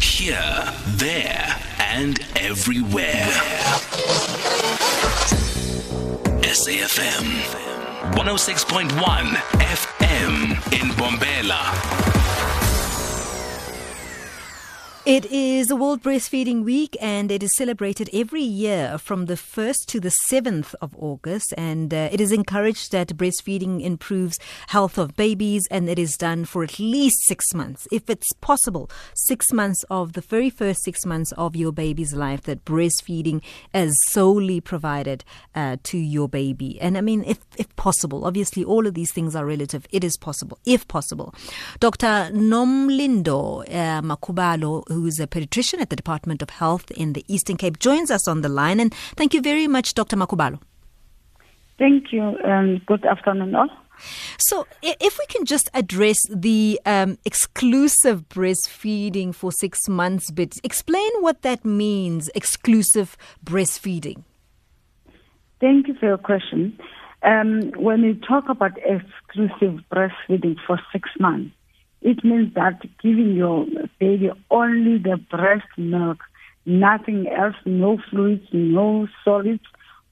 Here, there, and everywhere. SAFM 106.1 FM in Bombela. It is the World Breastfeeding Week and it is celebrated every year from the 1st to the 7th of August. And uh, it is encouraged that breastfeeding improves health of babies and it is done for at least six months. If it's possible, six months of the very first six months of your baby's life that breastfeeding is solely provided uh, to your baby. And I mean, if, if possible, obviously all of these things are relative. It is possible, if possible. Dr. Nomlindo uh, Makhubalo, who's a pediatrician at the Department of Health in the Eastern Cape, joins us on the line. And thank you very much, Dr. Makhubalo. Thank you, and good afternoon, all. So, if we can just address the um, exclusive breastfeeding for six months bit, explain what that means, exclusive breastfeeding. Thank you for your question. Um, when we talk about exclusive breastfeeding for six months, it means that giving your baby only the breast milk, nothing else, no fluids, no solids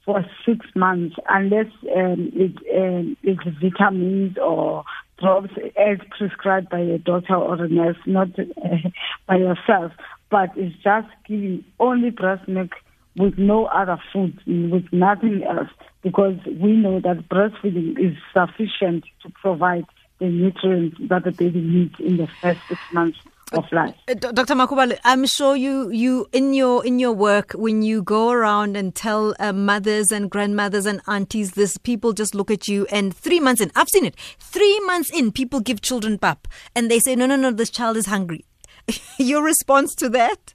for six months, unless um, it, um, it's vitamins or drops as prescribed by a doctor or a nurse, not uh, by yourself. But it's just giving only breast milk with no other food, with nothing else, because we know that breastfeeding is sufficient to provide the nutrients that the baby needs in the first six months of life. Uh, Dr. Makhubalo, I'm sure you, you in your in your work when you go around and tell uh, mothers and grandmothers and aunties this, people just look at you and three months in, I've seen it. Three months in, people give children pap and they say, no, no, no, this child is hungry. your response to that?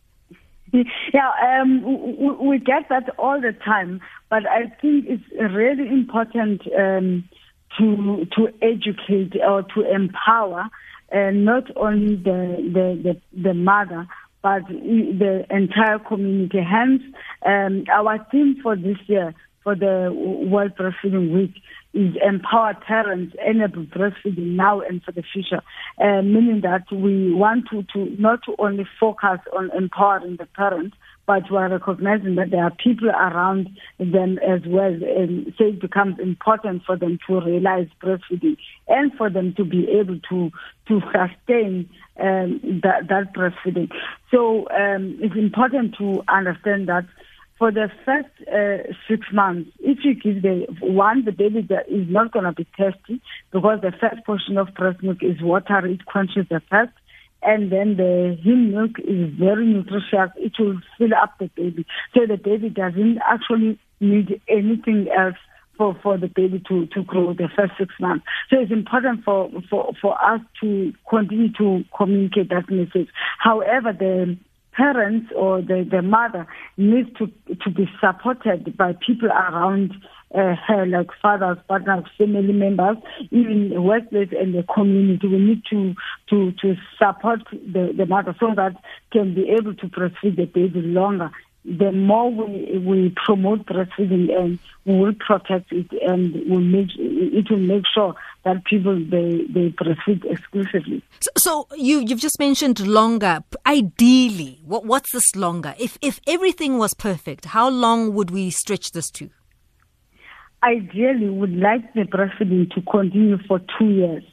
Yeah, um, we get that all the time, but I think it's really important. Um, to to educate or to empower uh, not only the, the, the, the mother but the entire community. Hence, um, our theme for this year for the World Breastfeeding Week is empower parents, enable breastfeeding now and for the future, uh, meaning that we want to, to not only focus on empowering the parent, but we are recognizing that there are people around them as well. And so it becomes important for them to realize breastfeeding and for them to be able to, to sustain um, that, that breastfeeding. So um, it's important to understand that for the first uh, six months, if you give the one, the baby is not going to be thirsty because the first portion of breast milk is water, it quenches the thirst and then the hind milk is very nutritious. It will fill up the baby. So the baby doesn't actually need anything else for, for the baby to, to grow the first six months. So it's important for, for, for us to continue to communicate that message. However, the parents or the, the mother needs to, to be supported by people around uh, like fathers, partners, family members, even the workplace and the community. We need to to to support the, the mother so that can be able to breastfeed the baby longer. The more we we promote breastfeeding, and we will protect it, and will make it will make sure that people they they breastfeed exclusively. So, so you you've just mentioned longer. Ideally, what what's this longer? If if everything was perfect, how long would we stretch this to? Ideally would like the breastfeeding to continue for two years.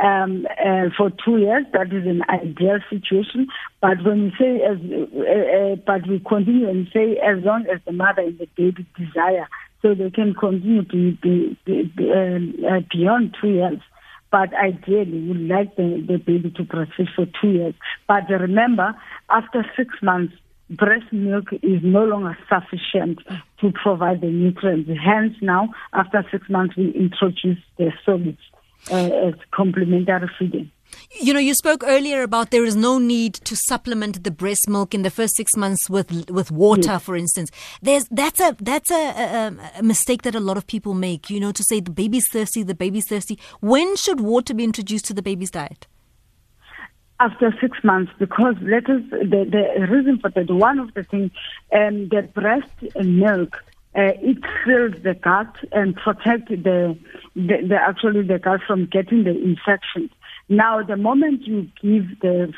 Um, uh, for two years, that is an ideal situation. But when we say as, uh, uh, but we continue and say as long as the mother and the baby desire, so they can continue to be, be, be um, uh, beyond two years. But ideally, we like the, the baby to breastfeed for two years. But remember, after six months, breast milk is no longer sufficient to provide the nutrients. Hence, now, after six months, we introduce the solids uh, as complementary feeding. You know, you spoke earlier about there is no need to supplement the breast milk in the first six months with with water, yes. for instance. There's that's a that's a, a, a, mistake that a lot of people make. You know, to say the baby's thirsty, the baby's thirsty. When should water be introduced to the baby's diet? After six months because let us the, the reason for that one of the things um, the breast milk uh, it fills the gut and protect the, the, the actually the gut from getting the infection. Now, the moment you give the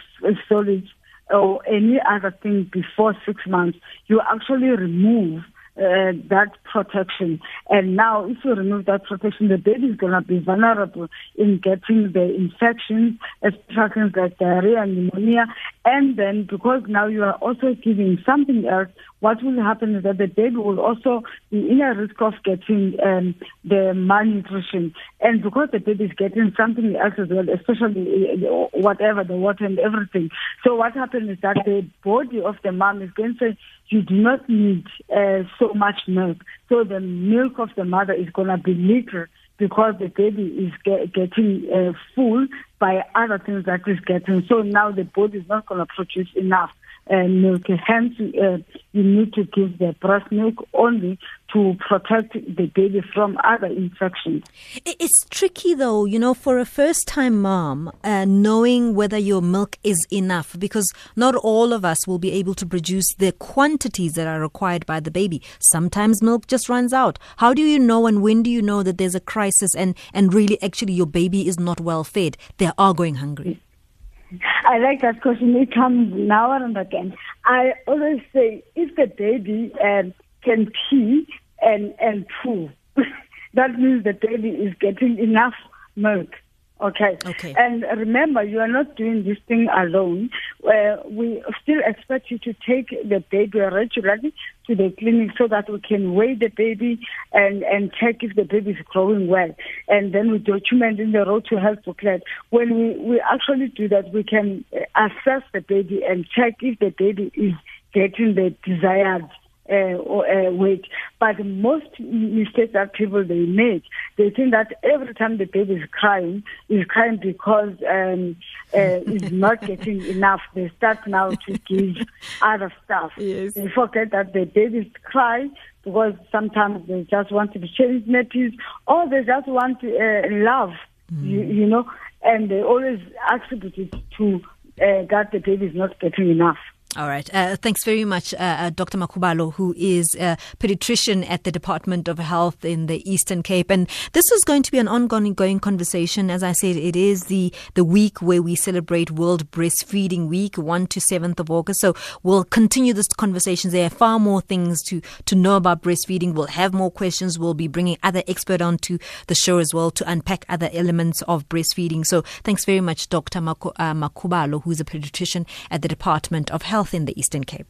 solids, or any other thing before six months, you actually remove uh, that protection. And now, if you remove that protection, the baby is going to be vulnerable in getting the infections, things like diarrhea and pneumonia. And then, because now you are also giving something else, what will happen is that the baby will also be in a risk of getting um, the malnutrition. And because the baby is getting something else as well, especially uh, whatever, the water and everything. So what happens is that the body of the mom is going to say, you do not need uh, so much milk. So the milk of the mother is going to be little because the baby is get, getting uh, full by other things that is getting. So now the body is not going to produce enough uh, milk. Hence, uh, you need to give the breast milk only to protect the baby from other infections. It's tricky though, you know, for a first time mom, uh, knowing whether your milk is enough because not all of us will be able to produce the quantities that are required by the baby. Sometimes milk just runs out. How do you know and when do you know that there's a crisis and, and really actually your baby is not well fed? They are going hungry. I like that question. It comes now and again. I always say if the baby um, can pee and and poo, that means the baby is getting enough milk. Okay. Okay. And remember, you are not doing this thing alone. Uh, we still expect you to take the baby regularly to the clinic so that we can weigh the baby and, and check if the baby is growing well. And then we document in the road to health booklet. When we, we actually do that, we can assess the baby and check if the baby is getting the desired uh, uh, weight. But most mistakes that people they make, they think that every time the baby is crying, is crying because um, uh, is not getting enough. They start now to give other stuff. Yes. They forget that the babies cry because sometimes they just want to be changed nappies or they just want uh, love, mm. you, you know, and they always attribute it to uh, that the baby is not getting enough. All right. Uh, thanks very much, uh, uh Dr. Makhubalo, who is a pediatrician at the Department of Health in the Eastern Cape. And this is going to be an ongoing going conversation. As I said, it is the, the week where we celebrate World Breastfeeding Week, 1 to 7th of August. So we'll continue this conversation. There are far more things to, to know about breastfeeding. We'll have more questions. We'll be bringing other experts onto the show as well to unpack other elements of breastfeeding. So thanks very much, Dr. Makhubalo, who's a pediatrician at the Department of Health in the Eastern Cape.